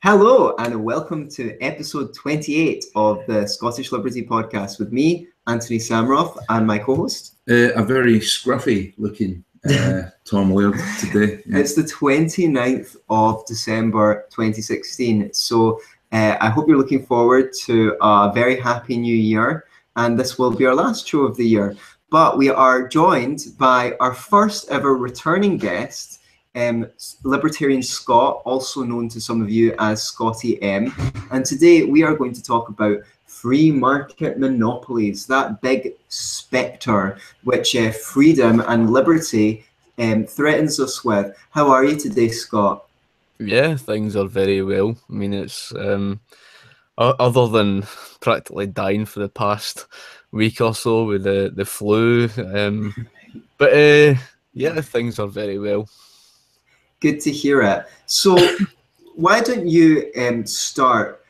Hello, and welcome to episode 28 of the Scottish Liberty podcast with me, Anthony Samroff, and my co host. Uh, a very scruffy looking uh, Tom Laird today. Yeah. It's the 29th of December 2016. So uh, I hope you're looking forward to a very happy new year. And this will be our last show of the year. But we are joined by our first ever returning guest, um, Libertarian Scott, also known to some of you as Scotty M. And today we are going to talk about free market monopolies, that big spectre which uh, freedom and liberty um, threatens us with. How are you today, Scott? Yeah, things are very well. I mean, it's um, other than practically dying for the past week or so with the the flu, um, but uh, yeah, things are very well. Good to hear it. So, why don't you um, start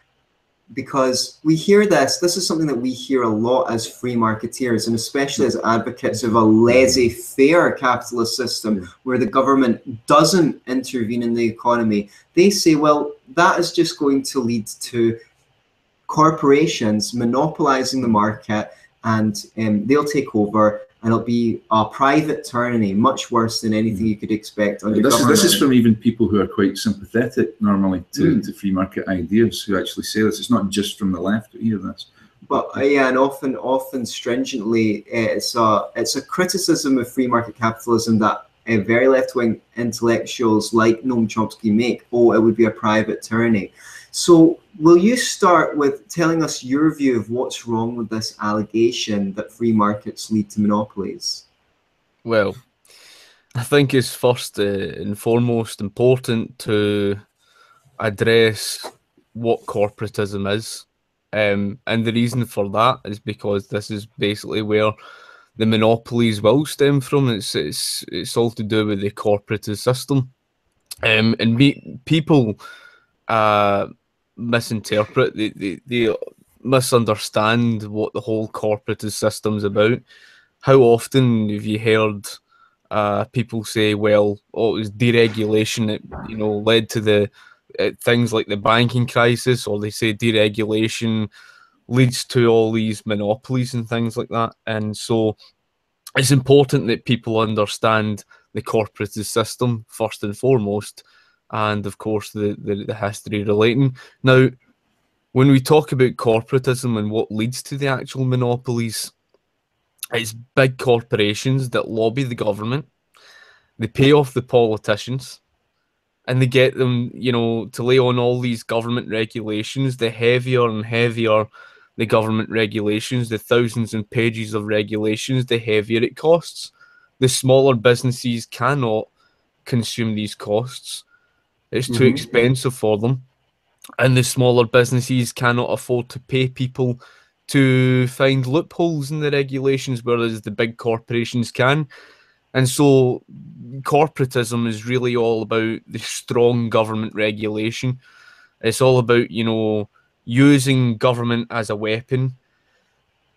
because we hear this. This is something that we hear a lot as free marketeers, and especially as advocates of a laissez faire capitalist system where the government doesn't intervene in the economy. They say, well, that is just going to lead to corporations monopolizing the market and um, they'll take over and it'll be a private tyranny, much worse than anything you could expect under this government. Is, this is from even people who are quite sympathetic normally to, mm. to free market ideas who actually say this. It's not just from the left who hear this. But uh, yeah, and often, often stringently, uh, it's a it's a criticism of free market capitalism that uh, very left wing intellectuals like Noam Chomsky make. Oh, it would be a private tyranny. So, will you start with telling us your view of what's wrong with this allegation that free markets lead to monopolies? Well, I think it's first uh, and foremost important to address what corporatism is. Um, and the reason for that is because this is basically where the monopolies will stem from. It's it's it's all to do with the corporatist system, um, and me, people uh, misinterpret, they, they, they misunderstand what the whole corporatist system's about. How often have you heard uh, people say, well, oh, it was deregulation that, you know, led to the uh, things like the banking crisis, or they say deregulation leads to all these monopolies and things like that. And so it's important that people understand the corporatist system first and foremost and of course the, the, the history relating. Now, when we talk about corporatism and what leads to the actual monopolies, it's big corporations that lobby the government, they pay off the politicians, and they get them, you know, to lay on all these government regulations. The heavier and heavier the government regulations, the thousands and pages of regulations, the heavier it costs. The smaller businesses cannot consume these costs. It's too mm-hmm. expensive for them. And the smaller businesses cannot afford to pay people to find loopholes in the regulations, whereas the big corporations can. And so, corporatism is really all about the strong government regulation. It's all about, you know, using government as a weapon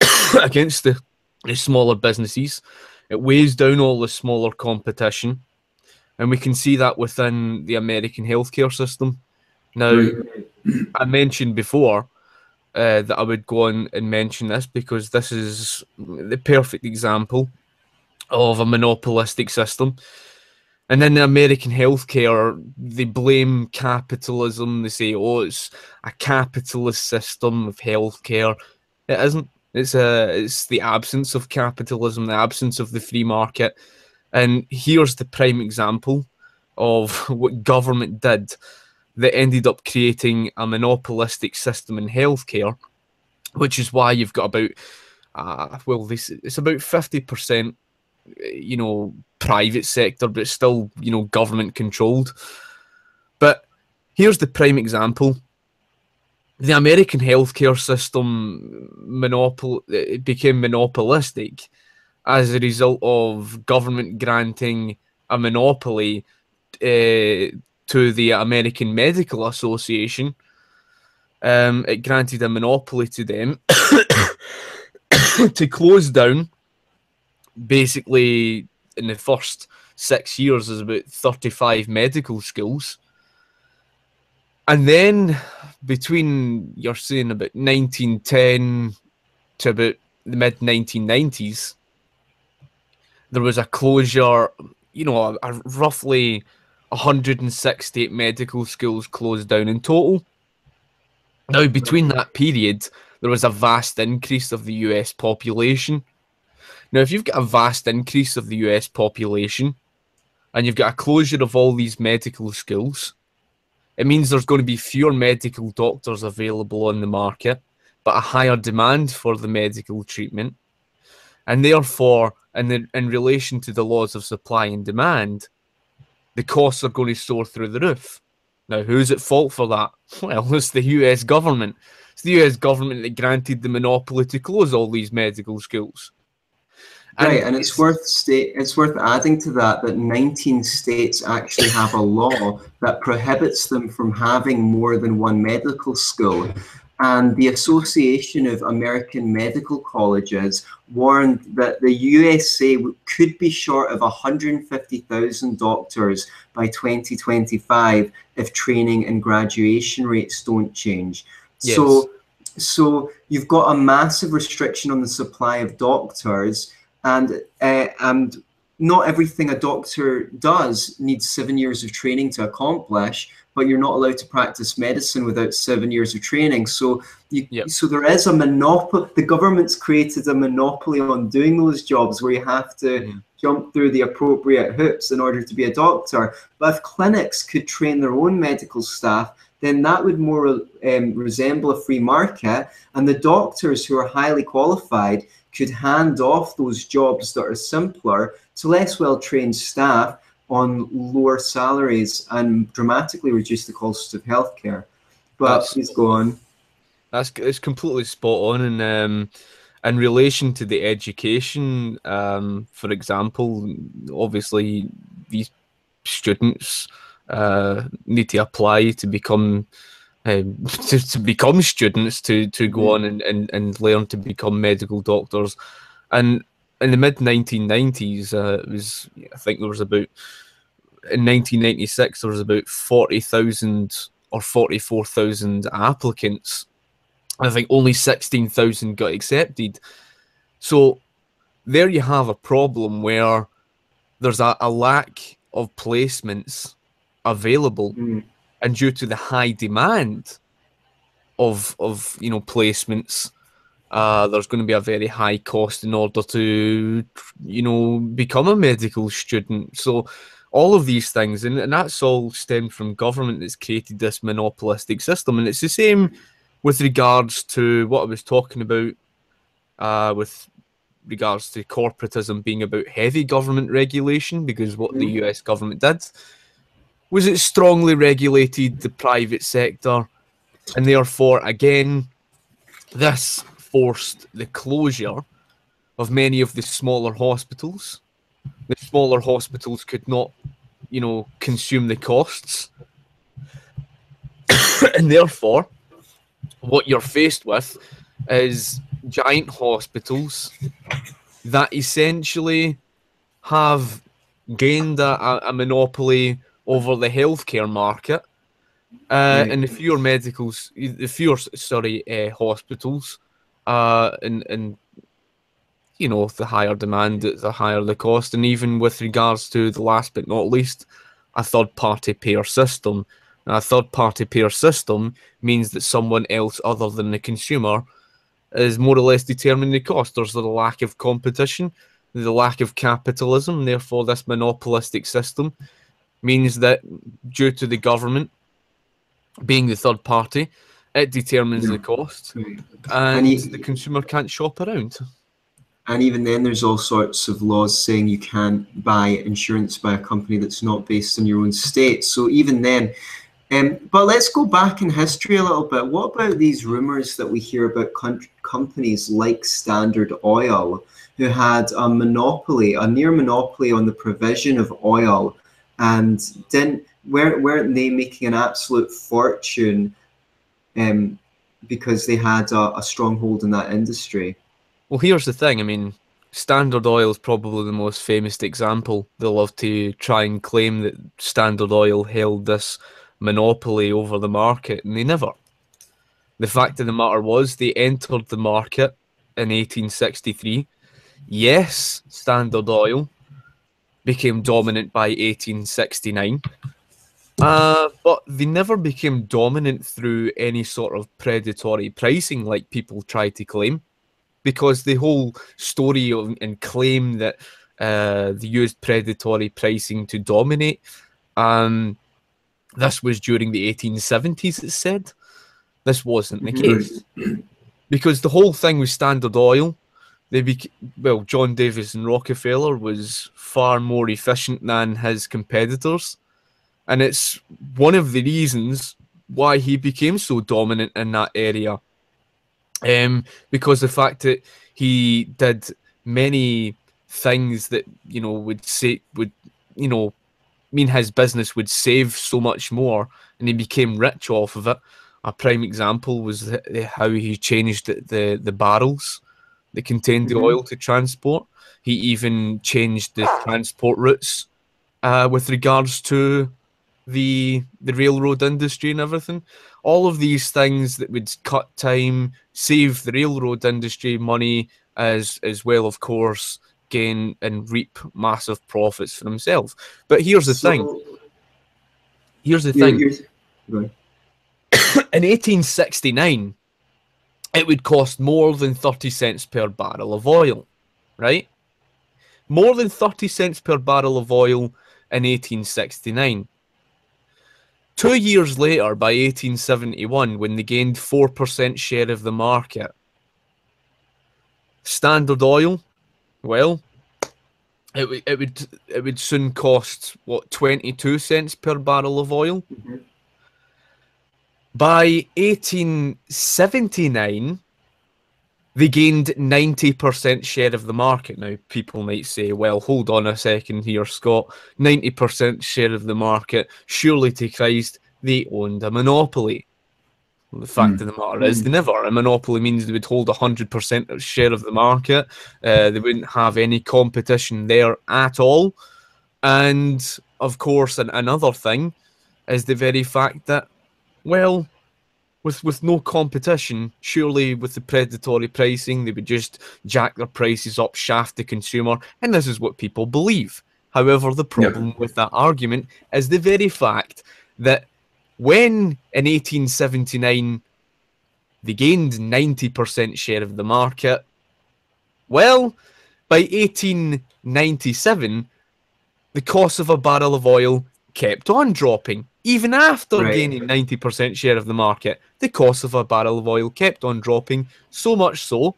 against the, the smaller businesses. It weighs down all the smaller competition and we can see that within the American healthcare system. Now, I mentioned before uh, that I would go on and mention this because this is the perfect example of a monopolistic system. And in the American healthcare, they blame capitalism. They say, "Oh, it's a capitalist system of healthcare." It isn't. It's a. It's the absence of capitalism, the absence of the free market and here's the prime example of what government did that ended up creating a monopolistic system in healthcare, which is why you've got about, uh, well, this it's about 50%, you know, private sector, but it's still, you know, government controlled. But here's the prime example. The American healthcare system monopol- it became monopolistic as a result of government granting a monopoly uh, to the American Medical Association. Um, it granted a monopoly to them to close down. Basically, in the first six years, there's about 35 medical schools. and then between you're saying about 1910 to about the mid 1990s, there was a closure. You know, a, a roughly 168 medical schools closed down in total. Now, between that period, there was a vast increase of the US population. Now, if you've got a vast increase of the US population and you've got a closure of all these medical schools, it means there's going to be fewer medical doctors available on the market, but a higher demand for the medical treatment. And therefore, in, the, in relation to the laws of supply and demand, the costs are going to soar through the roof. Now, who's at fault for that? Well, it's the US government. It's the US government that granted the monopoly to close all these medical schools. And right, and it's, it's worth state it's worth adding to that that 19 states actually have a law that prohibits them from having more than one medical school. And the Association of American Medical Colleges warned that the USA could be short of 150,000 doctors by 2025 if training and graduation rates don't change. Yes. So, so you've got a massive restriction on the supply of doctors, and uh, and not everything a doctor does needs seven years of training to accomplish but you're not allowed to practice medicine without seven years of training. So you, yep. so there is a monopoly. The government's created a monopoly on doing those jobs where you have to jump through the appropriate hoops in order to be a doctor. But if clinics could train their own medical staff, then that would more um, resemble a free market, and the doctors who are highly qualified could hand off those jobs that are simpler to less well-trained staff on lower salaries and dramatically reduce the cost of healthcare. But that's, please go on. That's it's completely spot on, and um, in relation to the education, um, for example, obviously these students uh, need to apply to become um, to, to, become students to to go mm. on and, and, and learn to become medical doctors and in the mid 1990s, uh, it was I think there was about in 1996 there was about 40,000 or 44,000 applicants. I think only 16,000 got accepted. So there you have a problem where there's a, a lack of placements available, mm. and due to the high demand of of you know placements uh, there's going to be a very high cost in order to, you know, become a medical student. So, all of these things, and, and that's all stemmed from government that's created this monopolistic system. And it's the same with regards to what I was talking about uh, with regards to corporatism being about heavy government regulation, because what the mm. US government did was it strongly regulated the private sector, and therefore, again, this forced the closure of many of the smaller hospitals. The smaller hospitals could not, you know, consume the costs. and therefore, what you're faced with is giant hospitals that essentially have gained a, a monopoly over the healthcare market. Uh, and the fewer medicals, the fewer sorry, uh, hospitals uh, and and you know the higher demand, the higher the cost, and even with regards to the last but not least, a third party payer system. Now, a third party payer system means that someone else other than the consumer is more or less determining the cost. There's the lack of competition, the lack of capitalism. Therefore, this monopolistic system means that due to the government being the third party, it determines yeah. the cost, and, and he, the consumer can't shop around. And even then, there's all sorts of laws saying you can't buy insurance by a company that's not based in your own state. So even then, um, but let's go back in history a little bit. What about these rumors that we hear about companies like Standard Oil, who had a monopoly, a near monopoly on the provision of oil, and didn't weren't, weren't they making an absolute fortune um, because they had a, a stronghold in that industry. Well, here's the thing. I mean, Standard Oil is probably the most famous example. They love to try and claim that Standard Oil held this monopoly over the market, and they never. The fact of the matter was, they entered the market in 1863. Yes, Standard Oil became dominant by 1869. Uh, but they never became dominant through any sort of predatory pricing like people try to claim. Because the whole story of, and claim that uh, they used predatory pricing to dominate, um, this was during the 1870s, it said. This wasn't the Mhm. case. Because the whole thing with Standard Oil, they bec- well, John Davison Rockefeller was far more efficient than his competitors. And it's one of the reasons why he became so dominant in that area. Um, because the fact that he did many things that, you know, would say would, you know, mean his business would save so much more and he became rich off of it. A prime example was the, the- how he changed the, the, the barrels that contained the Mhm. oil to transport. He even changed the transport routes uh, with regards to the the railroad industry and everything. All of these things that would cut time, save the railroad industry money, as as well, of course, gain and reap massive profits for himself. But here's the thing. Here's the thing. here's- on. in 1869, it would cost more than 30 cents per barrel of oil, right? More than 30 cents per barrel of oil in 1869. Two years later, by 1871, when they gained 4% share of the market, Standard Oil, well, it, would it would it would soon cost what 22 cents per barrel of oil. Mhm. By 1879, they gained 90% share of the market. Now, people might say, well, hold on a second here, Scott. 90% share of the market. Surely to Christ, they owned a monopoly. Well, the fact Mm. of the matter is, they never. A monopoly means they would hold 100% share of the market. Uh, they wouldn't have any competition there at all. And of course, an- another thing is the very fact that well, with with no competition, surely with the predatory pricing, they would just jack their prices up, shaft the consumer, and this is what people believe. However, the problem with that argument is the very fact that when in 1879 they gained 90% share of the market, well, by 1897, the cost of a barrel of oil kept on dropping. Even after Right. gaining 90% share of the market, the cost of a barrel of oil kept on dropping, so much so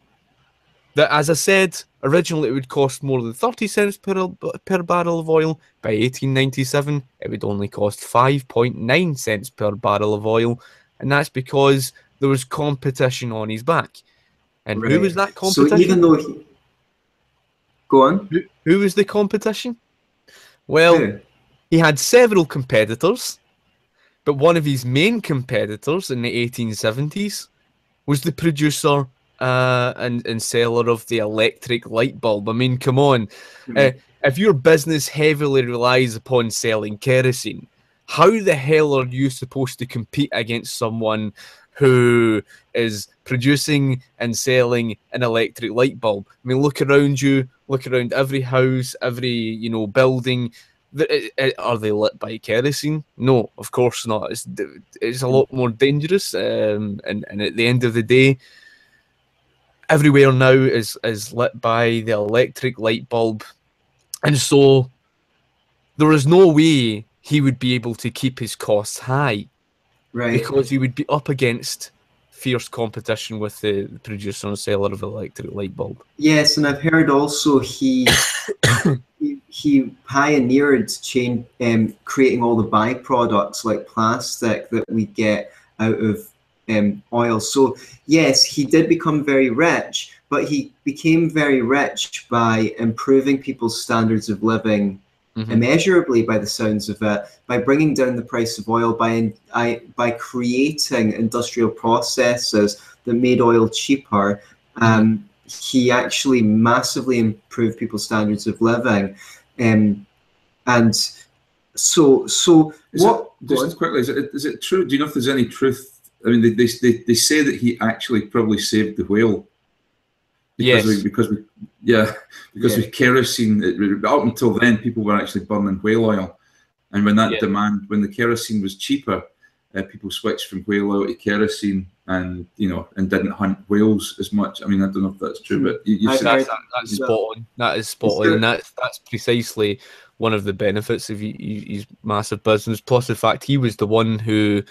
that, as I said, originally it would cost more than 30 cents per, per barrel of oil. By 1897, it would only cost 5.9 cents per barrel of oil. And that's because there was competition on his back. And who was that competition? So even though he, go on. Who, who was the competition? Well, he had several competitors, but one of his main competitors in the 1870s was the producer uh, and, and seller of the electric light bulb. I mean, come on. Uh, if your business heavily relies upon selling kerosene, how the hell are you supposed to compete against someone who is producing and selling an electric light bulb? I mean, look around you, look around every house, every you know building. Are they lit by kerosene? No, of course not. It's it's a lot more dangerous, um, and and at the end of the day, everywhere now is is lit by the electric light bulb, and so there is no way he would be able to keep his costs high Right. because he would be up against fierce competition with the, the producer and seller of electric light bulb. Yes, and I've heard also he he, pioneered chain um, creating all the byproducts like plastic that we get out of um, oil. So yes, he did become very rich, but he became very rich by improving people's standards of living Mhm. immeasurably by the sounds of it, by bringing down the price of oil, by I, by creating industrial processes that made oil cheaper. Um, he actually massively improved people's standards of living, um, and so so Is what? it, just quickly, is it, is it true? Do you know if there's any truth? I mean, they, they, they, they say that he actually probably saved the whale. Because Yes. we, because we, yeah, because Yeah. with kerosene, it, up until then, people were actually burning whale oil, and when that Yeah. demand, when the kerosene was cheaper, uh, people switched from whale oil to kerosene, and you know, and didn't hunt whales as much. I mean, I don't know if that's true, Hmm. but you, you I've said, That's, that, that's Yeah. spot on. That is spot Is on, and that's that's precisely one of the benefits of he- he- his massive business. Plus, the fact he was the one who,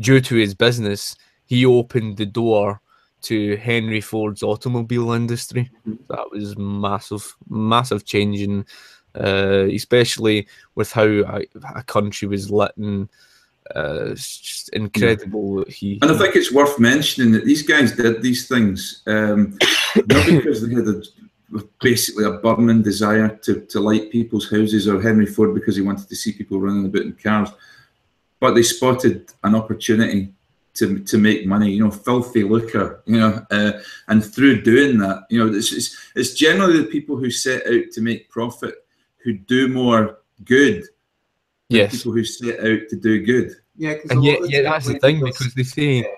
due to his business, he opened the door to Henry Ford's automobile industry. Mhm. That was massive, massive change in, uh, especially with how a, a country was lit and. Uh, it's just incredible that he. And I think it's worth mentioning that these guys did these things um, not because they had a, basically a burning desire to, to light people's houses or Henry Ford because he wanted to see people running about in cars, but they spotted an opportunity to, to make money, you know, filthy lucre, you know, uh, and through doing that, you know, it's, it's, it's generally the people who set out to make profit who do more good than yes. people who set out to do good. Yeah, 'cause a And lot yet, of the yeah, that's the thing because they say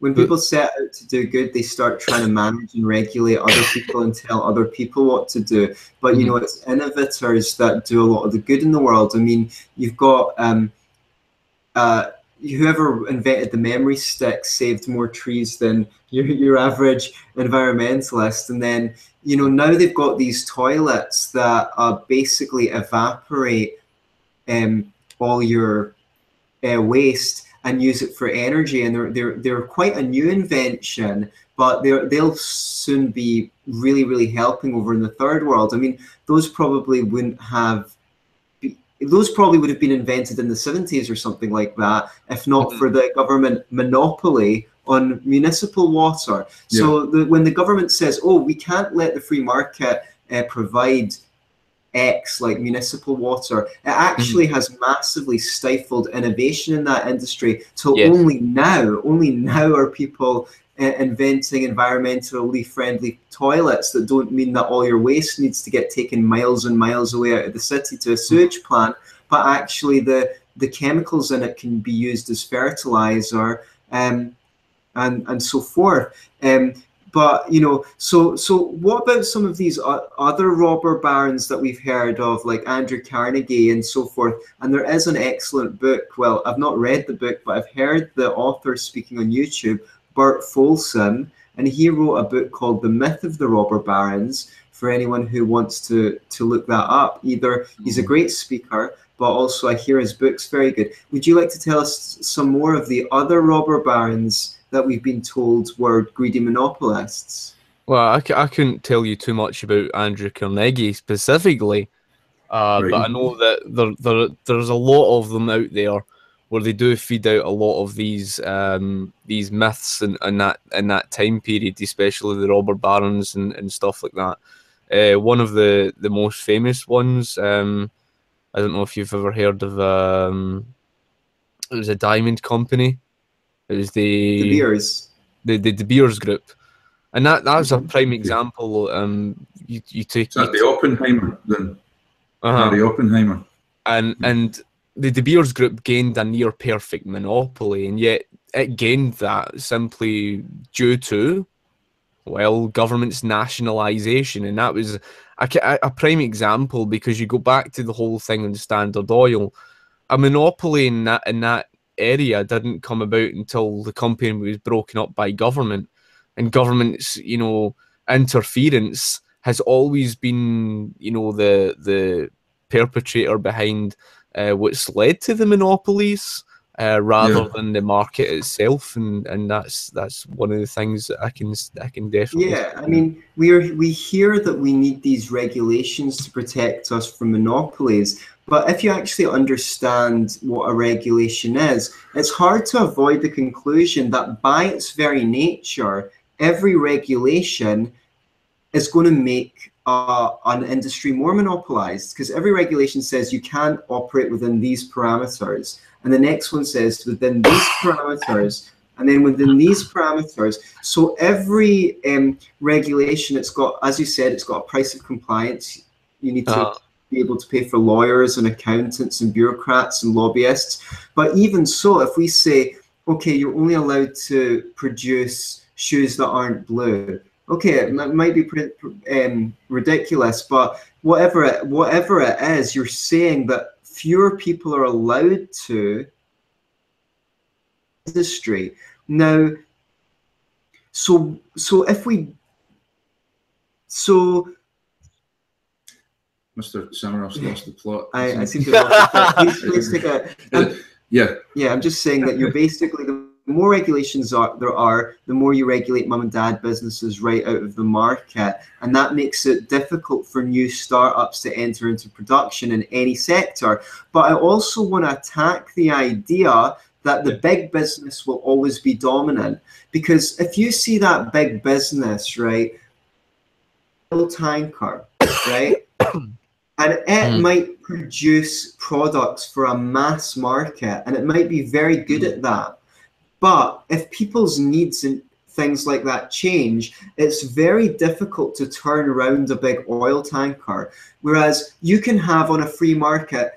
when But- people set out to do good, they start trying to manage and regulate other people and tell other people what to do. But you Mhm. know, it's innovators that do a lot of the good in the world. I mean, you've got um, uh, whoever invented the memory stick saved more trees than your your average environmentalist. And then you know now they've got these toilets that uh, basically evaporate um, all your uh, waste and use it for energy. And they're they're they're quite a new invention, but they're they'll soon be really really helping over in the third world. I mean, those probably wouldn't have. Those probably would have been invented in the 70s or something like that, if not Mhm. for the government monopoly on municipal water. So the, when the government says, "Oh, we can't let the free market uh, provide X like municipal water," it actually has massively stifled innovation in that industry. Till Yes. only now, only now are people uh, inventing environmentally friendly toilets that don't mean that all your waste needs to get taken miles and miles away out of the city to a sewage plant, but actually the the chemicals in it can be used as fertilizer. Um, and and so forth. Um, but you know, so so what about some of these other robber barons that we've heard of, like Andrew Carnegie and so forth? And there is an excellent book. Well, I've not read the book, but I've heard the author speaking on YouTube, Burt Folsom, and he wrote a book called The Myth of the Robber Barons. For anyone who wants to to look that up, either he's a mm-hmm. great speaker, but also I hear his book's very good. Would you like to tell us some more of the other robber barons that we've been told were greedy monopolists? Well, I, c- I couldn't tell you too much about Andrew Carnegie specifically, uh, Right. but I know that there, there there's a lot of them out there where they do feed out a lot of these um, these myths and, and that in that time period, especially the robber barons and, and stuff like that. Uh, one of the, the most famous ones, um, I don't know if you've ever heard of. Um, it was a diamond company. It was the The beers. the the De Beers group, and that that was a Mhm. prime example. Um, you you take Is that the Oppenheimer then? uh Harry Oppenheimer. and and the De Beers group gained a near perfect monopoly, and yet it gained that simply due to well government's nationalisation, and that was a, a prime example because you go back to the whole thing on Standard Oil, a monopoly in that in that area didn't come about until the company was broken up by government, and government's you know interference has always been you know the the perpetrator behind uh, what's led to the monopolies uh, rather Yeah. than the market itself, and, and that's that's one of the things that I can I can definitely Yeah, I mean, we are we hear that we need these regulations to protect us from monopolies, but if you actually understand what a regulation is, it's hard to avoid the conclusion that by its very nature, every regulation is going to make uh, an industry more monopolized because every regulation says you can't operate within these parameters, and the next one says within these parameters, and then within these parameters. So every um, regulation, it's got, as you said, it's got a price of compliance. You need to Uh, be able to pay for lawyers and accountants and bureaucrats and lobbyists. But even so, if we say, okay, you're only allowed to produce shoes that aren't blue. Okay, it might be um, ridiculous, but whatever it, whatever it is, you're saying that fewer people are allowed to industry. Now, so so if we so Mr. Samaroff's lost the plot. I, I seem to have lost the plot. um, yeah. Yeah, I'm just saying that you're basically the more regulations are, there are, the more you regulate mum and dad businesses right out of the market. And that makes it difficult for new startups to enter into production in any sector. But I also want to attack the idea that the big business will always be dominant. Because if you see that big business, right, tanker, right? and it mm. might produce products for a mass market and it might be very good mm. at that but if people's needs and things like that change it's very difficult to turn around a big oil tanker whereas you can have on a free market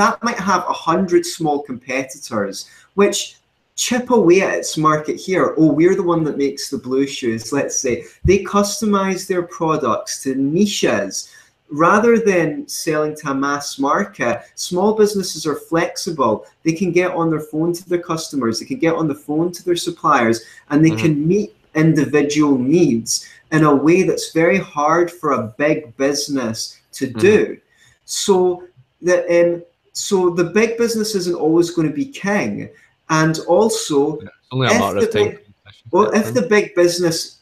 that might have a hundred small competitors which chip away at its market here. Oh, we're the one that makes the blue shoes, let's say. They customize their products to niches rather than selling to a mass market, small businesses are flexible. They can get on their phone to their customers, they can get on the phone to their suppliers, and they mm-hmm. can meet individual needs in a way that's very hard for a big business to mm-hmm. do. So the um, so the big business isn't always going to be king, and also yeah, the big, well, if the big business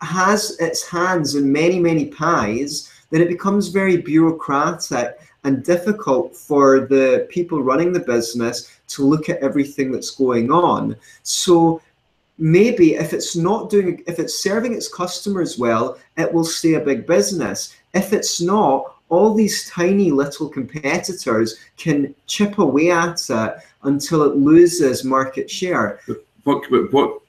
has its hands in many many pies then it becomes very bureaucratic and difficult for the people running the business to look at everything that's going on. So maybe if it's not doing, if it's serving its customers well, it will stay a big business. If it's not, all these tiny little competitors can chip away at it until it loses market share. What, what,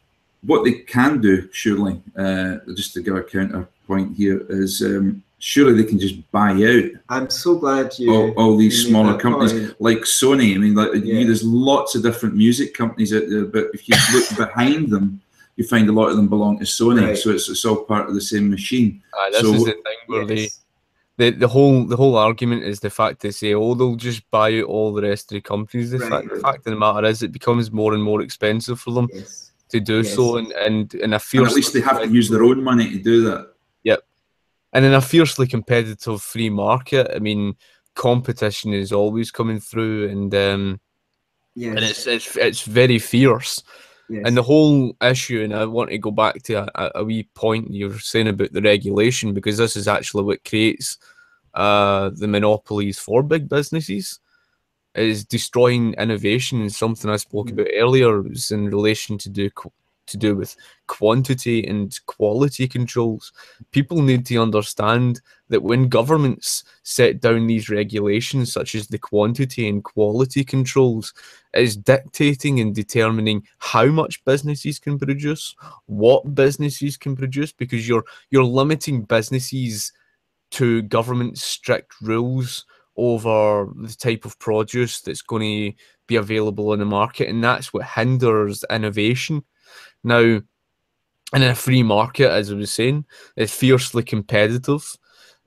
what they can do, surely, uh, just to give a counterpoint here, is um, surely they can just buy out. I'm so glad you. All, all these smaller companies point. like Sony. I mean, like yeah. you, there's lots of different music companies out there, but if you look behind them, you find a lot of them belong to Sony. Right. So it's, it's all part of the same machine. Uh, this so, is the thing where yes. they. The, the whole the whole argument is the fact they say oh they'll just buy out all the rest of the companies. The, right. fact, the fact of the matter is it becomes more and more expensive for them yes. to do yes. so, and and and I feel and at least they have to use their own money to do that. And in a fiercely competitive free market, I mean, competition is always coming through, and um, yes. and it's it's it's very fierce. Yes. And the whole issue, and I want to go back to a, a wee point you were saying about the regulation, because this is actually what creates uh, the monopolies for big businesses, is destroying innovation. And something I spoke mm. about earlier was in relation to do to do with quantity and quality controls. People need to understand that when governments set down these regulations, such as the quantity and quality controls, it is dictating and determining how much businesses can produce, what businesses can produce, because you're you're limiting businesses to government strict rules over the type of produce that's going to be available in the market and that's what hinders innovation now, in a free market, as I was saying, it's fiercely competitive.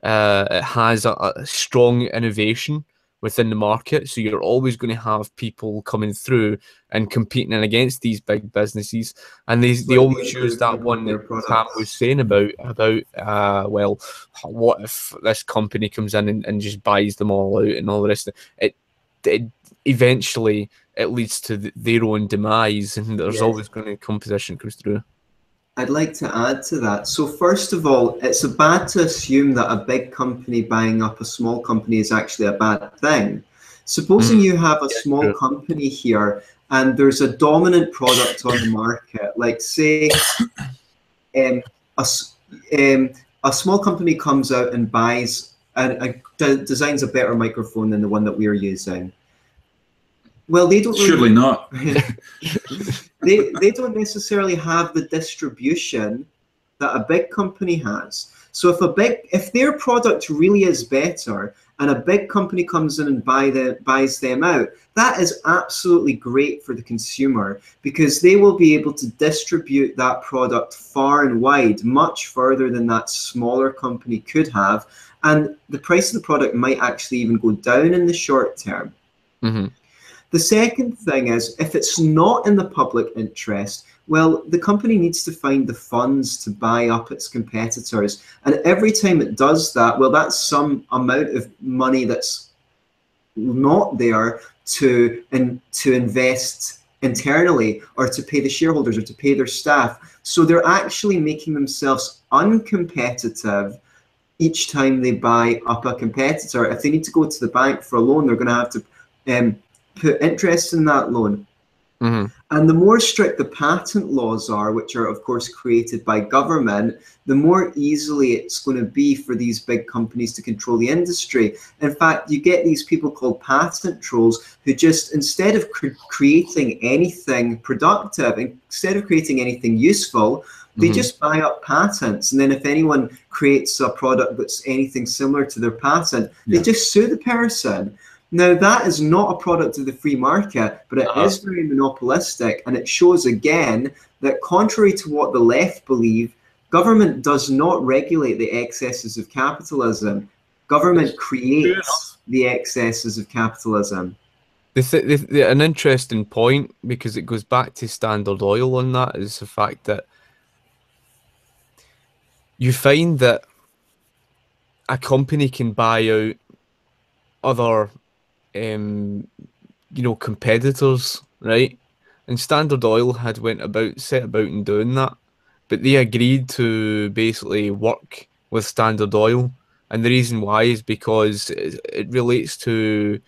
Uh, it has a, a, strong innovation within the market, so you're always going to have people coming through and competing against these big businesses. And they, they always use that one that Sam was saying about about uh, well, what if this company comes in and, and just buys them all out and all the rest? Of it, it eventually it leads to their own demise, and there's always going to competition comes through. I'd like to add to that. So first of all, it's a bad to assume that a big company buying up a small company is actually a bad thing. Supposing mm. you have a small company here and there's a dominant product on the market, like say um, a, um, a small company comes out and buys and uh, designs a better microphone than the one that we are using. Well, they don't. Surely really, not. they they don't necessarily have the distribution that a big company has. So if a big if their product really is better and a big company comes in and buy the, buys them out, that is absolutely great for the consumer because they will be able to distribute that product far and wide, much further than that smaller company could have. And the price of the product might actually even go down in the short term. Mm-hmm. The second thing is if it's not in the public interest, well, the company needs to find the funds to buy up its competitors. And every time it does that, well, that's some amount of money that's not there to in, to invest internally or to pay the shareholders or to pay their staff. So they're actually making themselves uncompetitive each time they buy up a competitor. If they need to go to the bank for a loan, they're going to have to um, put interest in that loan. Mm-hmm. And the more strict the patent laws are, which are, of course, created by government, the more easily it's going to be for these big companies to control the industry. In fact, you get these people called patent trolls who just, instead of cre- creating anything productive, instead of creating anything useful, they mm-hmm. just buy up patents. And then if anyone creates a product that's anything similar to their patent, yeah. they just sue the person. Now, that is not a product of the free market, but it uh-huh. is very monopolistic. And it shows again that, contrary to what the left believe, government does not regulate the excesses of capitalism. Government creates the excesses of capitalism. The th- the, the, an interesting point, because it goes back to Standard Oil on that, is the fact that you find that a company can buy out other um, you know, competitors, right? And Standard Oil had went about set about and doing that, but they agreed to basically work with Standard Oil, and the reason why is because it, it relates to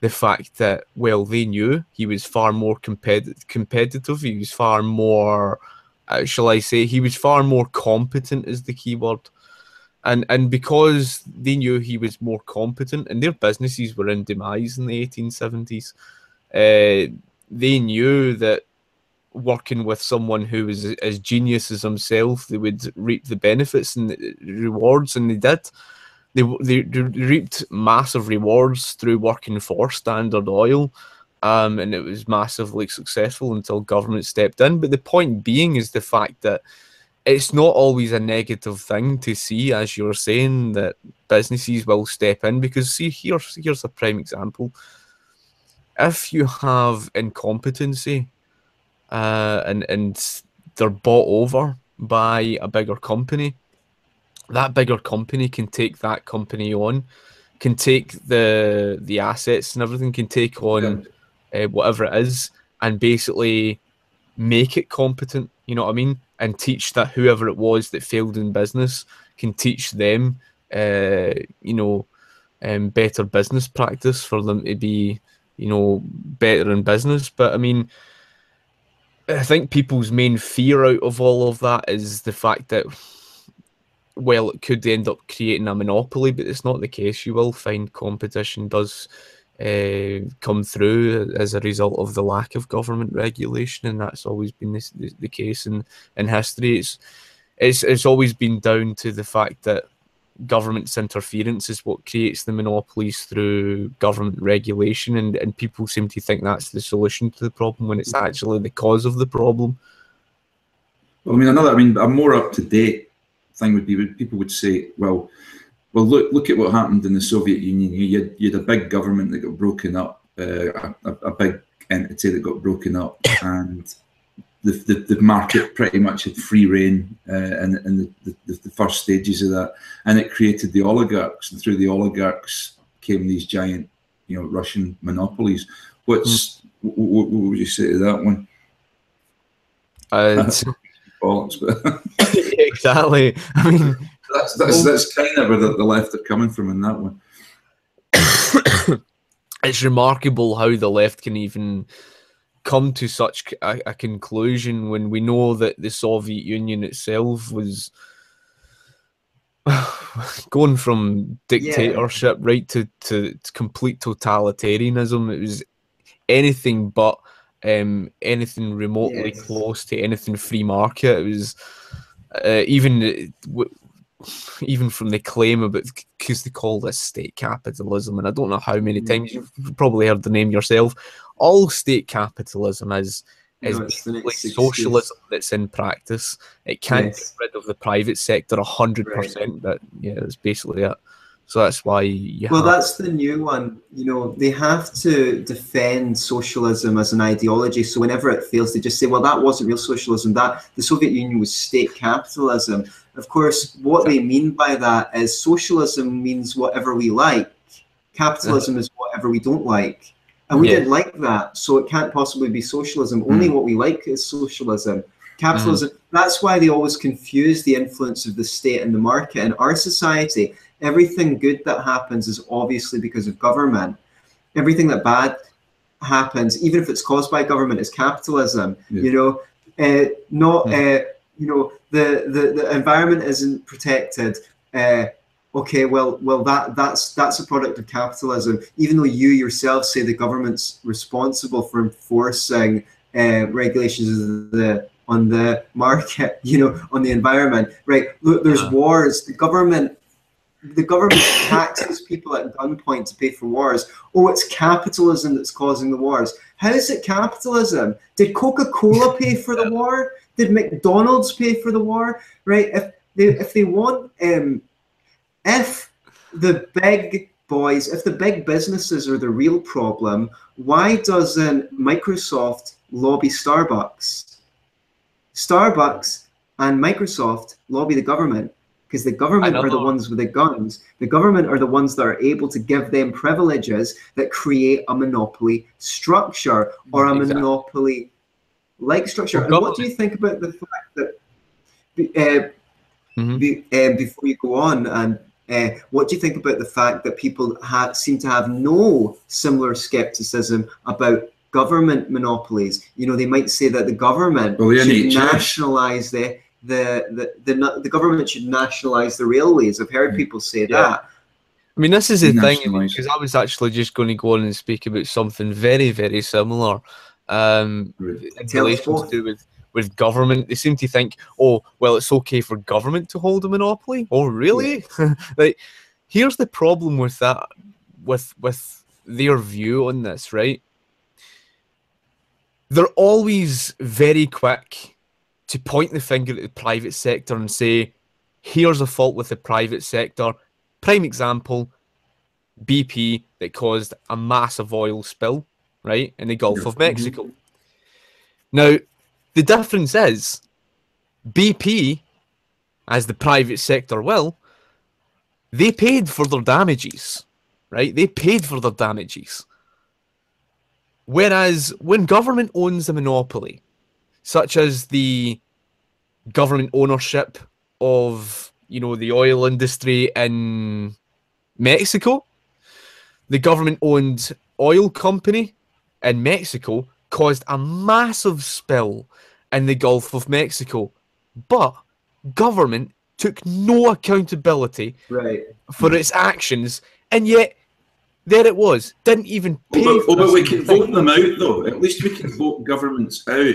the fact that well they knew he was far more competitive competitive he was far more shall i say he was far more competent is the key word and and because they knew he was more competent and their businesses were in demise in the 1870s uh, they knew that working with someone who was as genius as himself they would reap the benefits and the rewards and they did. They, they, they reaped massive rewards through working for standard oil um, and it was massively successful until government stepped in but the point being is the fact that it's not always a negative thing to see, as you're saying, that businesses will step in because see here's here's a prime example. If you have incompetency uh, and and they're bought over by a bigger company, that bigger company can take that company on, can take the the assets and everything, can take on yeah. Uh, whatever it is, and basically make it competent. You know what I mean? and teach that whoever it was that failed in business can teach them, uh, you know, um, better business practice for them to be, you know, better in business. But I mean, I think people's main fear out of all of that is the fact that, well, it could end up creating a monopoly, but it's not the case. You will find competition does uh, come through as a result of the lack of government regulation, and that's always been the, the, the case in, in history. It's, it's it's always been down to the fact that government's interference is what creates the monopolies through government regulation, and, and people seem to think that's the solution to the problem when it's actually the cause of the problem. Well, I mean, another, I mean, a more up to date thing would be people would say, well, well, look look at what happened in the Soviet Union. You had, you had a big government that got broken up, uh, a, a, big entity that got broken up, and the, the, the market pretty much had free reign uh, in, in the, the, the, first stages of that, and it created the oligarchs, and through the oligarchs came these giant, you know, Russian monopolies. What's mm. what, what, would you say to that one? Uh, exactly. I mean, that's that's, that's kind of where the, the left are coming from in that one. it's remarkable how the left can even come to such a, a, conclusion when we know that the Soviet Union itself was going from dictatorship yeah. right to, to, complete totalitarianism. It was anything but um, anything remotely yes. close to anything free market. It was uh, even even from the claim about because they call this state capitalism, and I don't know how many mm. times you've probably heard the name yourself. All state capitalism is is No, it's the basically next excuse. socialism that's in practice. It can't Yes. get rid of the private sector a hundred percent. That yeah, that's basically it. So that's why you Well, that's the new one. You know, they have to defend socialism as an ideology. So whenever it fails, they just say, "Well, that wasn't real socialism. That the Soviet Union was state capitalism." Of course, what they mean by that is socialism means whatever we like. Capitalism is whatever we don't like, and we Yeah. didn't like that, so it can't possibly be socialism. Only what we like is socialism. Capitalism. That's why they always confuse the influence of the state and the market. In our society, everything good that happens is obviously because of government. Everything that bad happens, even if it's caused by government, is capitalism. Yeah. You know, uh, not Hmm. uh, you know the, the the environment isn't protected. Uh, okay, well, well that that's that's a product of capitalism. Even though you yourself say the government's responsible for enforcing uh, regulations of the on the market, you know, on the environment, right? Look, there's Yeah. wars. The government the government taxes people at gunpoint to pay for wars. Oh, it's capitalism that's causing the wars. How is it capitalism? Did Coca-Cola pay for the war? Did McDonald's pay for the war? Right? If they if they want um if the big boys, if the big businesses are the real problem, why doesn't Microsoft lobby Starbucks? Starbucks and Microsoft lobby the government because the government are the ones with the guns. The government are the ones that are able to give them privileges that create a monopoly structure or a Exactly. monopoly like structure. Well, and what do you think about the fact that uh, Mhm. be, uh, before you go on and uh, what do you think about the fact that people ha- seem to have no similar skepticism about government monopolies? You know, they might say that the government Well, the should NHS. nationalize the the, the the the government should nationalize the railways. I've heard Mm. people say Yeah. that. I mean, this is the thing because I was actually just going to go on and speak about something very, very similar um, in relation to do with with government. They seem to think, oh, well, it's okay for government to hold a monopoly. Oh, really? like, here's the problem with that, with with their view on this, right? They're always very quick to point the finger at the private sector and say, here's a fault with the private sector. Prime example, BP that caused a massive oil spill, right, in the Gulf of Mexico. Mm-hmm. Now, the difference is BP, as the private sector will, they paid for their damages, right? They paid for their damages. Whereas when government owns a monopoly, such as the government ownership of, you know, the oil industry in Mexico, the government owned oil company in Mexico caused a massive spill in the Gulf of Mexico. But government took no accountability Right. for its actions, and yet there it was. Didn't even oh, pay. Oh, but, for oh, but we can thing. vote them out, though. At least we can vote governments out.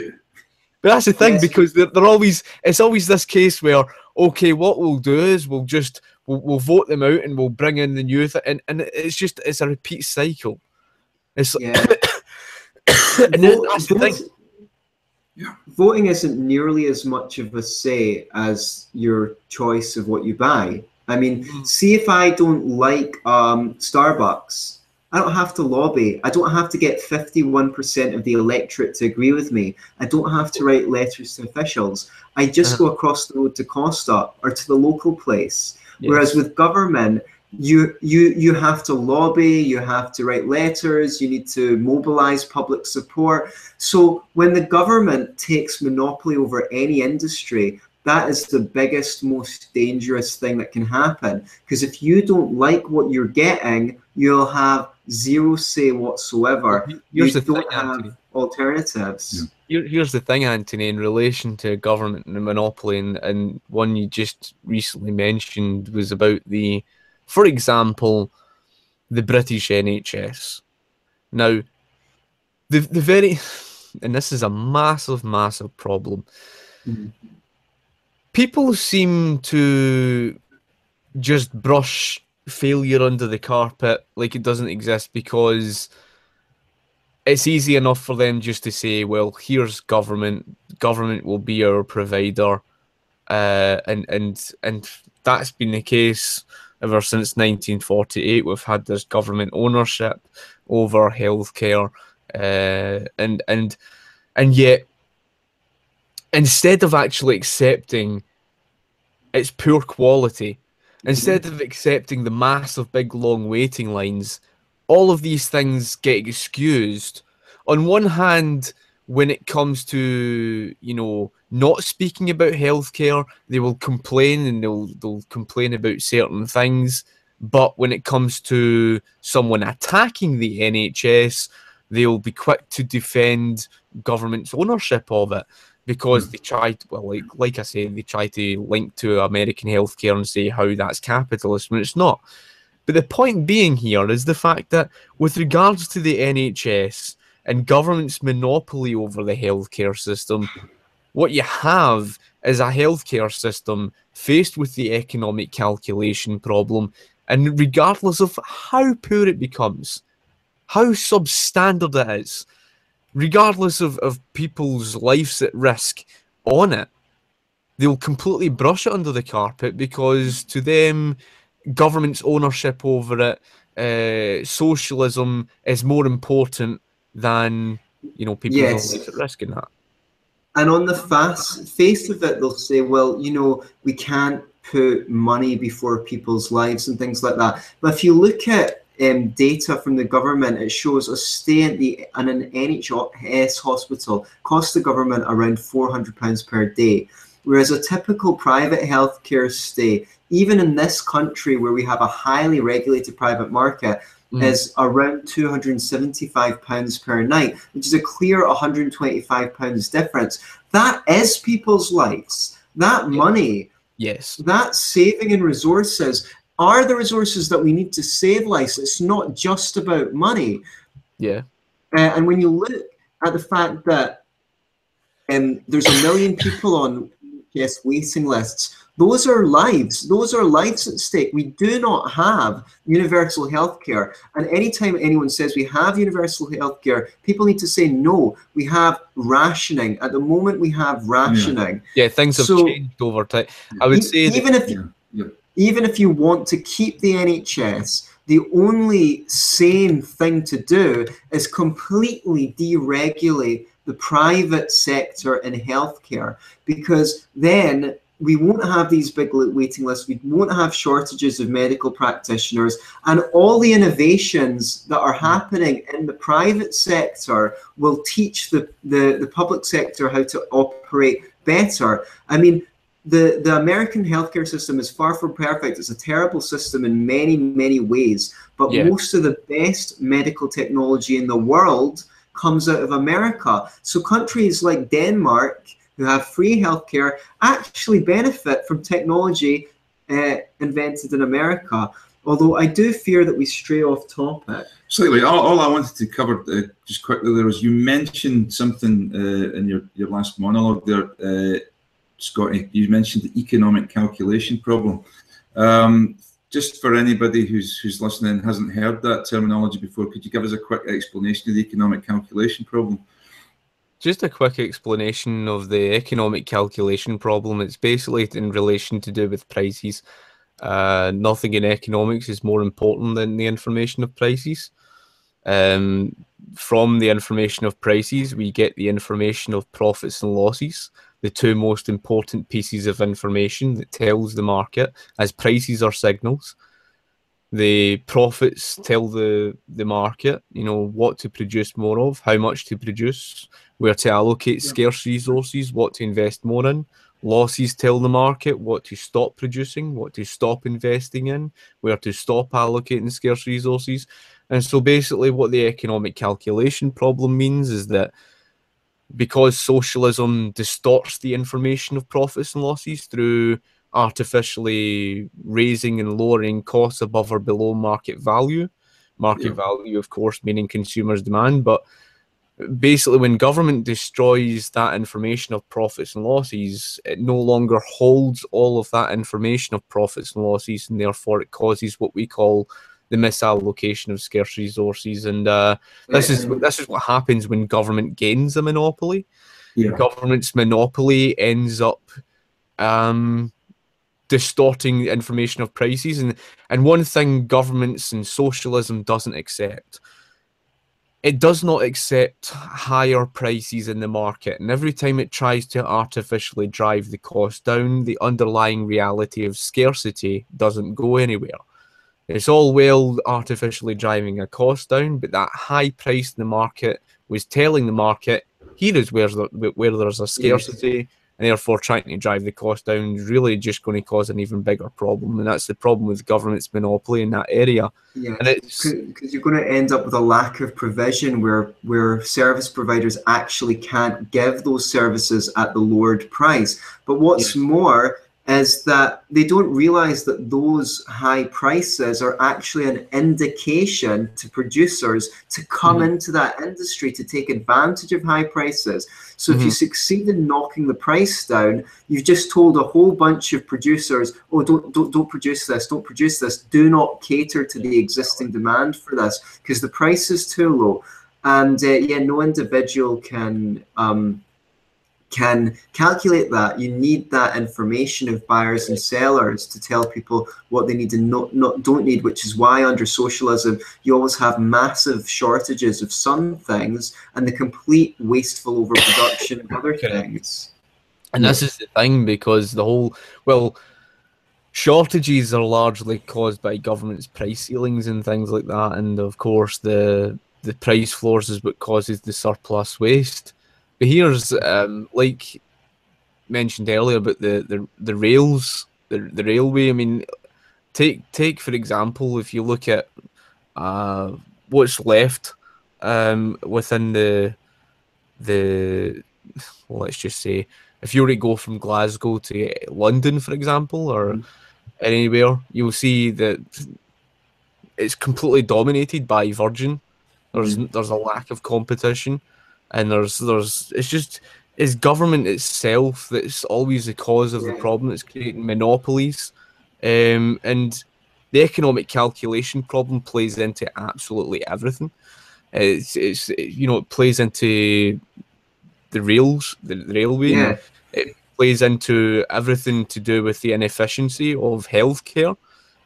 But that's the thing Yes. because they're, they're always it's always this case where okay, what we'll do is we'll just we'll, we'll vote them out and we'll bring in the new th- and and it's just it's a repeat cycle. It's Yeah. And then Vote- that's the thing. Yeah. Voting isn't nearly as much of a say as your choice of what you buy. I mean, Mm. see if I don't like um, Starbucks, I don't have to lobby. I don't have to get 51% of the electorate to agree with me. I don't have to write letters to officials. I just Uh-huh. go across the road to Costa or to the local place. Whereas with government, you you you have to lobby, you have to write letters, you need to mobilize public support. So when the government takes monopoly over any industry, that is the biggest, most dangerous thing that can happen. Because if you don't like what you're getting, you'll have zero say whatsoever. You Here's the don't thing, have Anthony. alternatives. Here, here's the thing, Anthony, in relation to government and monopoly, and, and one you just recently mentioned was about the, for example, the British NHS. Now, the the very, and this is a massive, massive problem. Mhm. People seem to just brush failure under the carpet like it doesn't exist because it's easy enough for them just to say, well, here's government, government will be our provider. Uh, and and and that's been the case ever since 1948. We've had this government ownership over healthcare, uh, and and and yet, instead of actually accepting its poor quality, instead of accepting the massive, big, long waiting lines, all of these things get excused. On one hand, when it comes to you know not speaking about healthcare, they will complain and they'll they'll complain about certain things. But when it comes to someone attacking the NHS, they'll be quick to defend government's ownership of it because hmm. they try well, like like I said, they try to link to American healthcare and say how that's capitalist when it's not. But the point being here is the fact that with regards to the NHS and government's monopoly over the healthcare system, what you have is a healthcare system faced with the economic calculation problem, and regardless of how poor it becomes, how substandard it is, regardless of, of people's lives at risk on it, they'll completely brush it under the carpet because to them, government's ownership over it, uh, socialism is more important than you know people's Yes. lives at risk in that. And on the fast face of it, they'll say, well, you know, we can't put money before people's lives and things like that. But if you look at um, data from the government, it shows a stay at the in an NHS hospital costs the government around four hundred pounds per day, whereas a typical private healthcare stay, even in this country where we have a highly regulated private market, Mm. is around two hundred and seventy-five pounds per night, which is a clear one hundred and twenty-five pounds difference. That is people's lives. That money Yes. that saving in resources are the resources that we need to save lives. It's not just about money. Yeah. Uh, and when you look at the fact that um, there's a million people on yes waiting lists, those are lives. Those are lives at stake. We do not have universal healthcare. And anytime anyone says we have universal healthcare, people need to say no. We have rationing. At the moment, we have hmm. rationing. Yeah, things have So- changed over time. I would E- say that, even if Yeah, yeah. even if you want to keep the NHS, the only sane thing to do is completely deregulate the private sector in healthcare because then we won't have these big waiting lists, we won't have shortages of medical practitioners, and all the innovations that are mm. happening in the private sector will teach the, the, the public sector how to operate better. I mean, the, the American healthcare system is far from perfect. It's a terrible system in many, many ways. But Yeah. most of the best medical technology in the world comes out of America. So countries like Denmark, who have free healthcare, actually benefit from technology uh, invented in America. Although I do fear that we stray off topic. Slightly. All, all I wanted to cover uh, just quickly there was you mentioned something uh, in your, your last monologue there, uh, Scotty. You mentioned the economic calculation problem. Um, just for anybody who's who's listening and hasn't heard that terminology before, could you give us a quick explanation of the economic calculation problem? Just a quick explanation of the economic calculation problem. It's basically in relation to do with prices. Uh, nothing in economics is more important than the information of prices. Um, from the information of prices, we get the information of profits and losses, the two most important pieces of information that tells the market, as prices are signals. The profits tell the the market, you know, what to produce more of, how much to produce, where to allocate Yeah. scarce resources, what to invest more in. Losses tell the market what to stop producing, what to stop investing in, where to stop allocating scarce resources. And so basically, what the economic calculation problem means is that because socialism distorts the information of profits and losses through artificially raising and lowering costs above or below market value, market Yeah. value, of course, meaning consumers' demand, but basically when government destroys that information of profits and losses it no longer holds all of that information of profits and losses and therefore it causes what we call the misallocation of scarce resources and uh, this is this is what happens when government gains a monopoly Yeah. government's monopoly ends up um, distorting the information of prices. And and one thing governments and socialism doesn't accept it does not accept higher prices in the market. And every time it tries to artificially drive the cost down the underlying reality of scarcity doesn't go anywhere. It's all well artificially driving a cost down but that high price in the market was telling the market here is where, the, where there's a scarcity and therefore trying to drive the cost down is really just going to cause an even bigger problem and that's the problem with government's monopoly in that area Yeah. and it's because you're going to end up with a lack of provision where where service providers actually can't give those services at the lowered price but what's more is that they don't realize that those high prices are actually an indication to producers to come Mhm. into that industry to take advantage of high prices so if you Mhm. succeed in knocking the price down you've just told a whole bunch of producers oh don't don't, don't produce this don't produce this do not cater to the existing demand for this because the price is too low and uh, yeah no individual can um, can calculate that you need that information of buyers and sellers to tell people what they need and not, not don't need which is why under socialism you always have massive shortages of some things and the complete wasteful overproduction of other things. And this is the thing because the whole well, shortages are largely caused by government's price ceilings and things like that, and of course the the price floors is what causes the surplus waste. But here's um, like mentioned earlier about the the, the rails, the the railway. I mean, take take for example, if you look at uh, what's left um, within the the well, let's just say if you were to go from Glasgow to London, for example, or Mhm. anywhere, you'll see that it's completely dominated by Virgin. There's there's a lack of competition, and there's there's it's just it's government itself that's always the cause of the problem. It's creating monopolies, um, and the economic calculation problem plays into absolutely everything. It's it's you know it plays into the rails, the, the railway. yeah It plays into everything to do with the inefficiency of healthcare.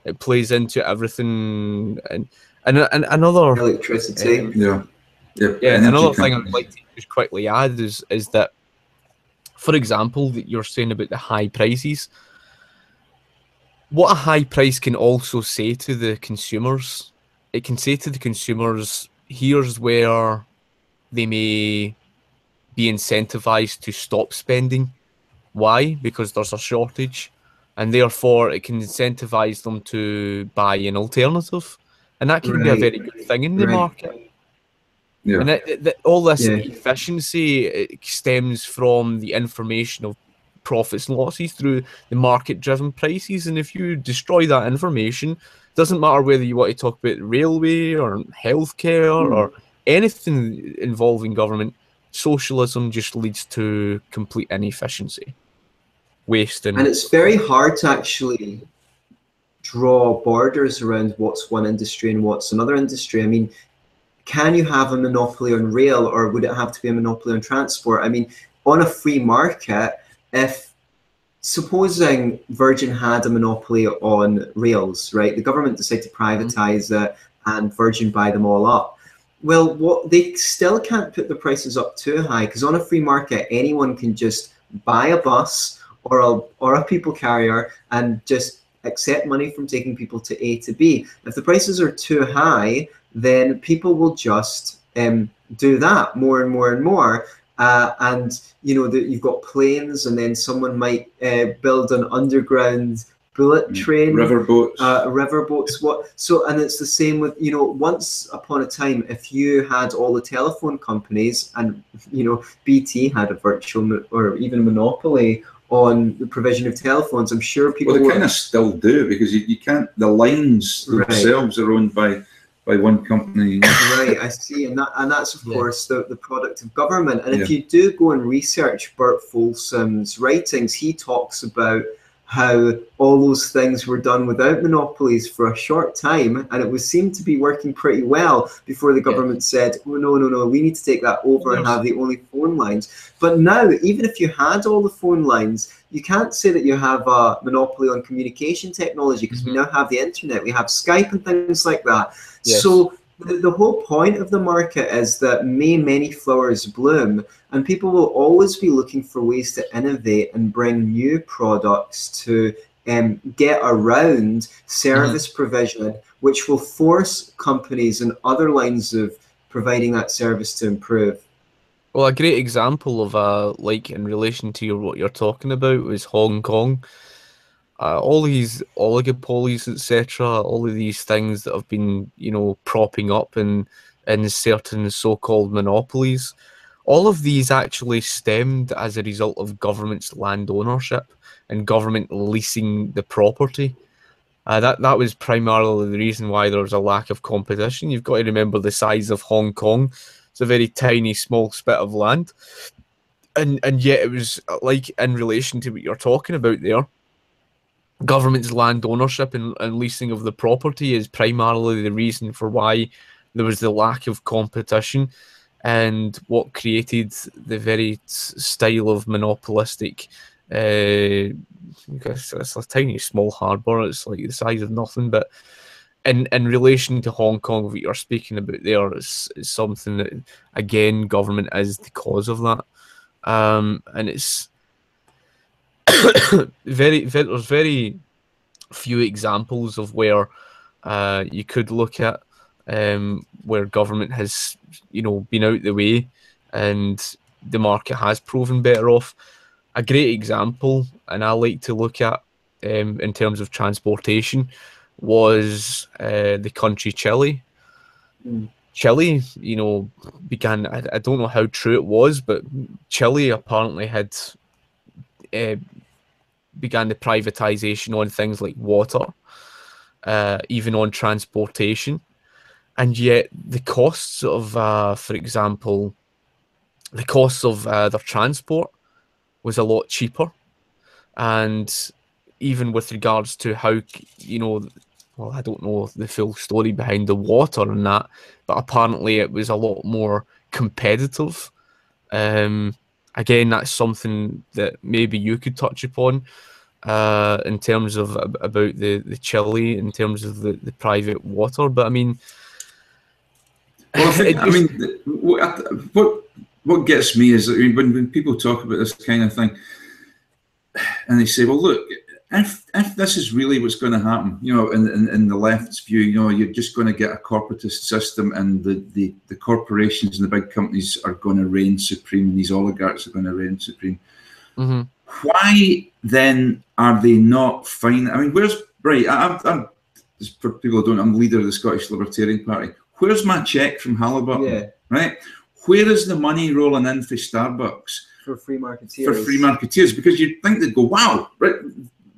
It plays into everything, and and, and another electricity Um, Yeah. Yeah. yeah, energy another thing I'd like to just quickly add is is that, for example, that you're saying about the high prices. What a high price can also say to the consumers, it can say to the consumers, here's where they may be incentivized to stop spending. Why? Because there's a shortage, and therefore it can incentivize them to buy an alternative, and that can be a very good thing in the Right. market. Yeah. And that, that, all this Yeah. efficiency stems from the information of profits and losses through the market-driven prices. And if you destroy that information, doesn't matter whether you want to talk about railway or healthcare Hmm. or anything involving government, socialism just leads to complete inefficiency, waste, and, and it's very hard to actually draw borders around what's one industry and what's another industry. I mean, can you have a monopoly on rail or would it have to be a monopoly on transport? I mean, on a free market, if supposing Virgin had a monopoly on rails, right? The government decided to mm-hmm. privatize it and Virgin buy them all up. Well, what they still can't put the prices up too high because on a free market, anyone can just buy a bus or a or a people carrier and just accept money from taking people to A to B. If the prices are too high, then people will just um, do that more and more and more. Uh, and you know that you've got planes, and then someone might uh, build an underground bullet train Riverboats. uh, riverboats what so and it's the same with you know once upon a time if you had all the telephone companies and you know bt had a virtual mo- or even monopoly on the provision of telephones i'm sure people well, they were- kind of still do because you, you can't. The lines Right. themselves are owned by by one company. right, I see, and that and that's of yeah. course the, the product of government. And yeah. if you do go and research Burt Folsom's writings, he talks about how all those things were done without monopolies for a short time, and it was seemed to be working pretty well before the government yeah. said, "Oh no, no, no, we need to take that over and have the only phone lines." But now, even if you had all the phone lines, you can't say that you have a monopoly on communication technology because mm-hmm. we now have the internet, we have Skype and things like that. Yes. So the, the whole point of the market is that may many flowers bloom and people will always be looking for ways to innovate and bring new products to um, get around service mm-hmm. provision which will force companies and other lines of providing that service to improve well a great example of uh like in relation to your, what you're talking about was hong kong uh, all these oligopolies, etc., all of these things that have been, you know, propping up in in certain so-called monopolies, all of these actually stemmed as a result of government's land ownership and government leasing the property. Uh, that that was primarily the reason why there was a lack of competition. You've got to remember the size of Hong Kong; it's a very tiny, small spit of land, and and yet it was like in relation to what you're talking about there government's land ownership and, and leasing of the property is primarily the reason for why there was the lack of competition and what created the very style of monopolistic uh, it's, it's a tiny small harbour it's like the size of nothing but in in relation to Hong Kong what you're speaking about there is, is something that again government is the cause of that. Um, and it's very, very, there's very few examples of where uh, you could look at um, where government has, you know, been out the way and the market has proven better off. A great example, and I like to look at um, in terms of transportation, was uh, the country Chile. Mm. Chile, you know, began. I, I, don't know how true it was, but Chile apparently had uh, began the privatization on things like water, uh, even on transportation. And yet, the costs of, uh, for example, the costs of uh, their transport was a lot cheaper. And even with regards to how, you know, well, I don't know the full story behind the water and that, but apparently it was a lot more competitive. Um, again, that's something that maybe you could touch upon uh, in terms of about the the Chile, in terms of the, the private water. But I mean, well, I, think, I mean, what what gets me is that when when people talk about this kind of thing, and they say, "Well, look." If, if this is really what's going to happen, you know, in, in, in the left's view, you know, you're just going to get a corporatist system and the, the, the corporations and the big companies are going to reign supreme and these oligarchs are going to reign supreme. Mm-hmm. Why then are they not fine? I mean, where's right? I, I'm, for people who don't, I'm leader of the Scottish Libertarian Party. Where's my check from Halliburton? Yeah. Right. Where is the money rolling in for Starbucks? For free marketeers. For free marketeers, because you'd think they'd go, wow, right,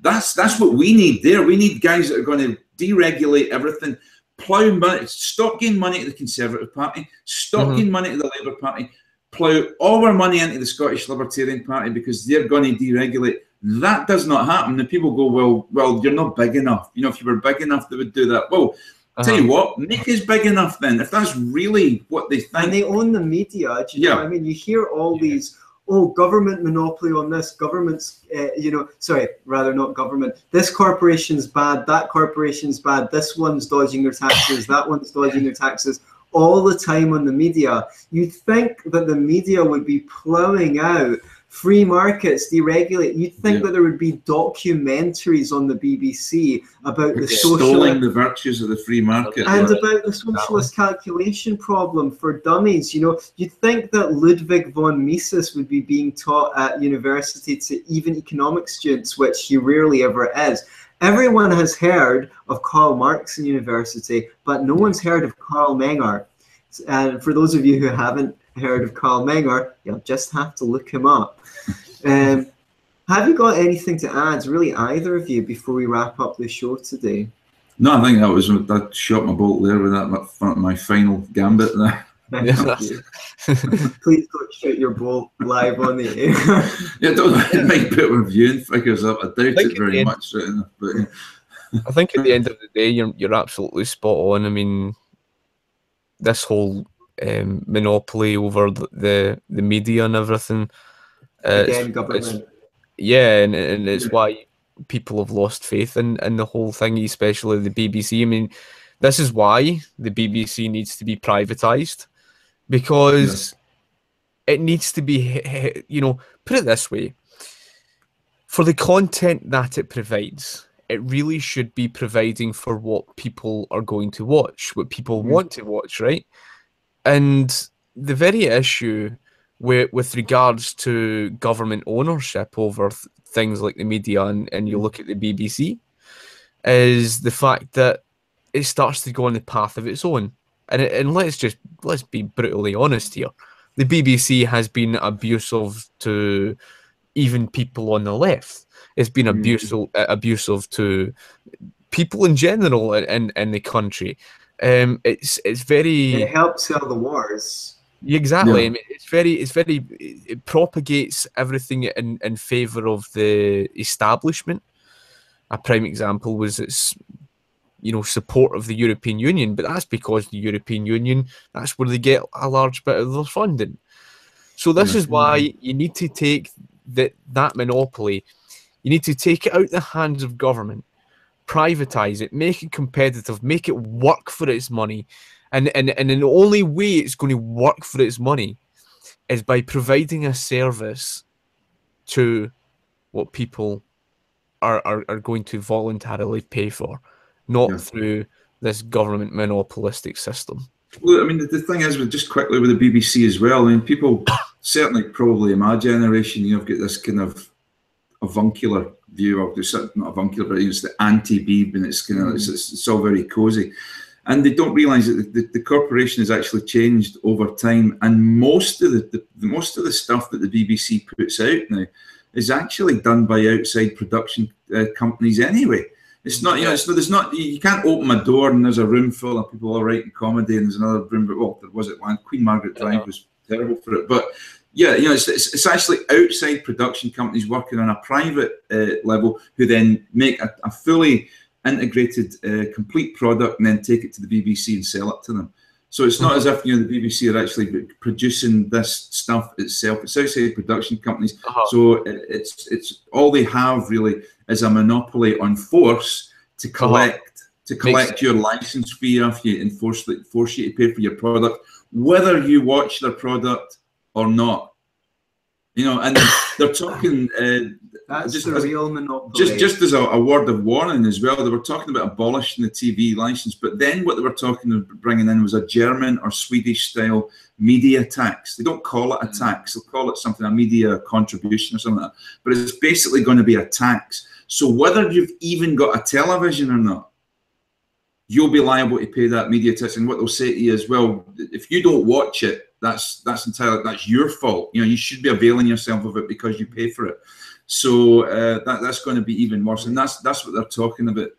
that's that's what we need there. We need guys that are going to deregulate everything, plough money, stop giving money to the Conservative Party, stop mm-hmm. giving money to the Labour Party, plough all our money into the Scottish Libertarian Party because they're going to deregulate. That does not happen. The people go, well, well, you're not big enough. You know, if you were big enough, they would do that. Well, uh-huh. tell you what, Nick is big enough then. If that's really what they think, and they own the media. yeah, know? I mean, you hear all yeah. these. Oh, government monopoly on this. Government's, uh, you know, sorry, rather not government. This corporation's bad. That corporation's bad. This one's dodging their taxes. that one's dodging their taxes all the time on the media. You'd think that the media would be plowing out free markets, deregulate. You'd think yeah. that there would be documentaries on the BBC about the social the virtues of the free market and right. about the socialist calculation problem for dummies. You know, you'd think that Ludwig von Mises would be being taught at university to even economics students, which he rarely ever is. Everyone has heard of Karl Marx in university, but no one's heard of Carl Menger. And for those of you who haven't heard of Carl Menger, you'll just have to look him up. Um, have you got anything to add, really, either of you, before we wrap up the show today? No, I think that was that shot my bolt there with that my, my final gambit there. Please don't shoot your bolt live on the air. yeah, don't, it might put our viewing figures up. I doubt it very much. Right but, yeah. I think at the end of the day, you're you're absolutely spot on. I mean, this whole um, monopoly over the, the, media and everything. Uh, Again, government. It's, yeah, and, and it's why people have lost faith in, in the whole thing, especially the BBC. I mean, this is why the BBC needs to be privatized because yeah. it needs to be, you know, put it this way for the content that it provides, it really should be providing for what people are going to watch, what people mm. want to watch, right? And the very issue with, with regards to government ownership over th- things like the media and, and you look at the BBC is the fact that it starts to go on the path of its own. And, it, and let's just let's be brutally honest here. The BBC has been abusive to even people on the left. It's been mm. abusive abusive to people in general in, in the country. Um, it's it's very. It helps sell the wars. Exactly. Yeah. I mean, it's very, it's very, it propagates everything in in favor of the establishment. A prime example was its, you know, support of the European Union, but that's because the European Union that's where they get a large bit of their funding. So this is why you need to take that that monopoly, you need to take it out of the hands of government privatize it, make it competitive, make it work for its money. And, and, and the only way it's going to work for its money is by providing a service to what people are, are, are going to voluntarily pay for, not yeah. through this government monopolistic system. Well, I mean, the, the thing is, with just quickly with the BBC as well, I mean, people certainly probably in my generation, you know, got this kind of avuncular view of this, not avuncular, but it's the Auntie Beeb and it's kind of, mm. it's, it's, all very cozy. And they don't realise that the, the, corporation has actually changed over time, and most of the, the, most of the stuff that the BBC puts out now is actually done by outside production uh, companies anyway. It's not, you know, it's, there's not, you can't open a door and there's a room full of people all writing comedy and there's another room, but well, there was it one. Queen Margaret Drive was terrible for it. But yeah, you know, it's, it's, it's, actually outside production companies working on a private uh, level who then make a, a fully integrated, uh, complete product and then take it to the BBC and sell it to them. So it's not as if you know the BBC are actually producing this stuff itself. It's outside production companies. Uh-huh. So it, it's it's all they have really is a monopoly on force to uh-huh. collect uh-huh. to collect Makes your license fee off you and force force you to pay for your product, whether you watch their product or not. You know, and they're talking. Uh, That's just, a real monopoly. Just, just as a, a, word of warning as well, they were talking about abolishing the TV license, but then what they were talking about bringing in was a German or Swedish style media tax. They don't call it a mm. tax; they'll call it something a media contribution or something like that. But it's basically going to be a tax. So whether you've even got a television or not, you'll be liable to pay that media tax. And what they'll say to you is, well, if you don't watch it, that's that's entirely that's your fault. You know, you should be availing yourself of it because you pay for it. So uh, that that's going to be even worse, and that's that's what they're talking about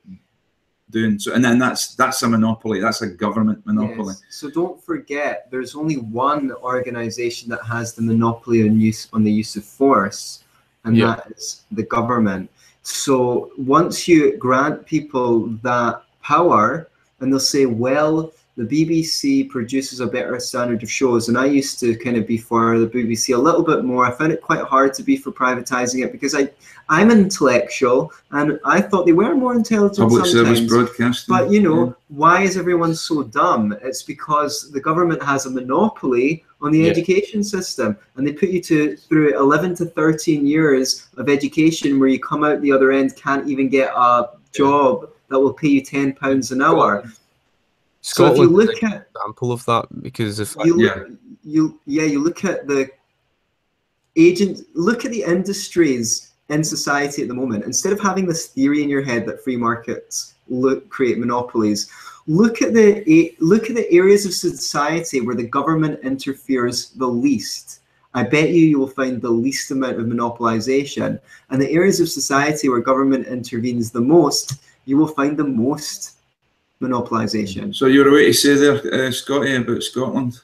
doing. So, and then that's that's a monopoly. That's a government monopoly. Yes. So don't forget, there's only one organization that has the monopoly on use on the use of force, and yeah. that is the government. So once you grant people that power, and they'll say, well the BBC produces a better standard of shows, and I used to kind of be for the BBC a little bit more. I found it quite hard to be for privatizing it because I, I'm intellectual, and I thought they were more intelligent Public sometimes. service broadcasting. But you know, yeah. why is everyone so dumb? It's because the government has a monopoly on the yeah. education system, and they put you to through 11 to 13 years of education where you come out the other end can't even get a job that will pay you 10 pounds an hour. Scotland so if you look at example of that because if you look, yeah. you yeah you look at the agent look at the industries in society at the moment. Instead of having this theory in your head that free markets look create monopolies look at the look at the areas of society where the government interferes the least. I bet you you will find the least amount of monopolization. And the areas of society where government intervenes the most you will find the most monopolisation. So you're away to say there, uh, Scotty, about Scotland?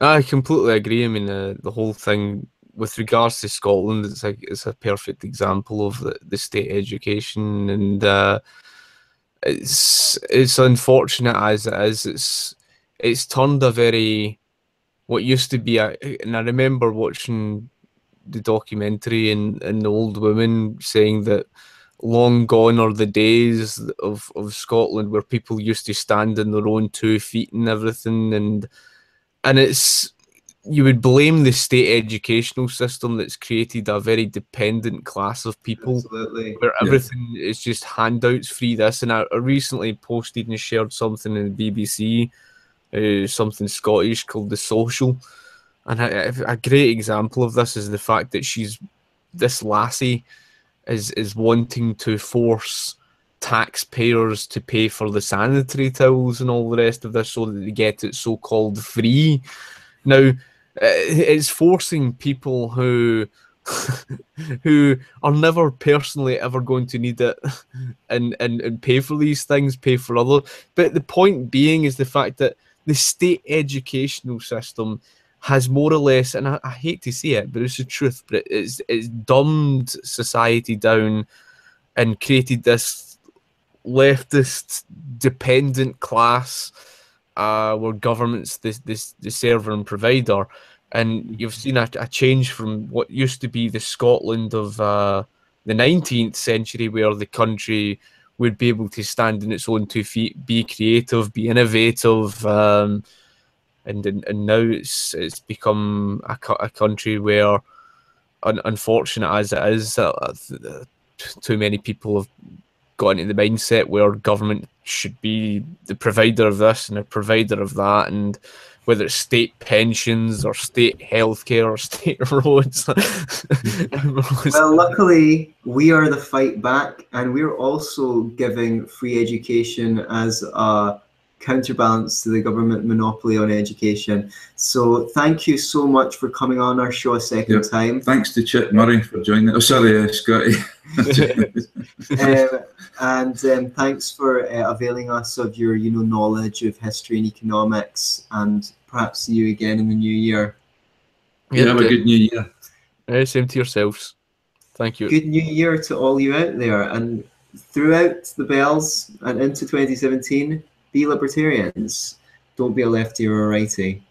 I completely agree. I mean, uh, the whole thing with regards to Scotland, it's like it's a perfect example of the, the state education, and uh, it's it's unfortunate as it is. It's it's turned a very what used to be a, and I remember watching the documentary and, and the old woman saying that long gone are the days of, of Scotland where people used to stand on their own two feet and everything and and it's you would blame the state educational system that's created a very dependent class of people Absolutely. where everything is just handouts free this and I, I recently posted and shared something in the BBC uh, something Scottish called the social and a, a great example of this is the fact that she's this lassie is is wanting to force taxpayers to pay for the sanitary towels and all the rest of this so that they get it so called free. Now it's forcing people who who are never personally ever going to need it and, and and pay for these things pay for other. But the point being is the fact that the state educational system has more or less and I, I hate to say it but it's the truth but it's it's dumbed society down and created this leftist dependent class uh, where government's this this the server and provider, and you've seen a, a change from what used to be the Scotland of uh, the 19th century, where the country would be able to stand on its own two feet, be creative, be innovative, um, and, and and now it's it's become a, a country where, un, unfortunate as it is, uh, too many people have got into the mindset where government should be the provider of this and the provider of that, and whether it's state pensions or state healthcare or state roads. well, luckily, we are the fight back, and we're also giving free education as a counterbalance to the government monopoly on education. So thank you so much for coming on our show a second yep. time. Thanks to Chip Murray for joining. Oh, sorry, uh, Scotty. um, and um, thanks for uh, availing us of your, you know, knowledge of history and economics. And perhaps see you again in the new year. Yeah, have a good new year. Yeah, same to yourselves. Thank you. Good new year to all you out there, and throughout the bells and into 2017 be libertarians. Don't be a lefty or a righty.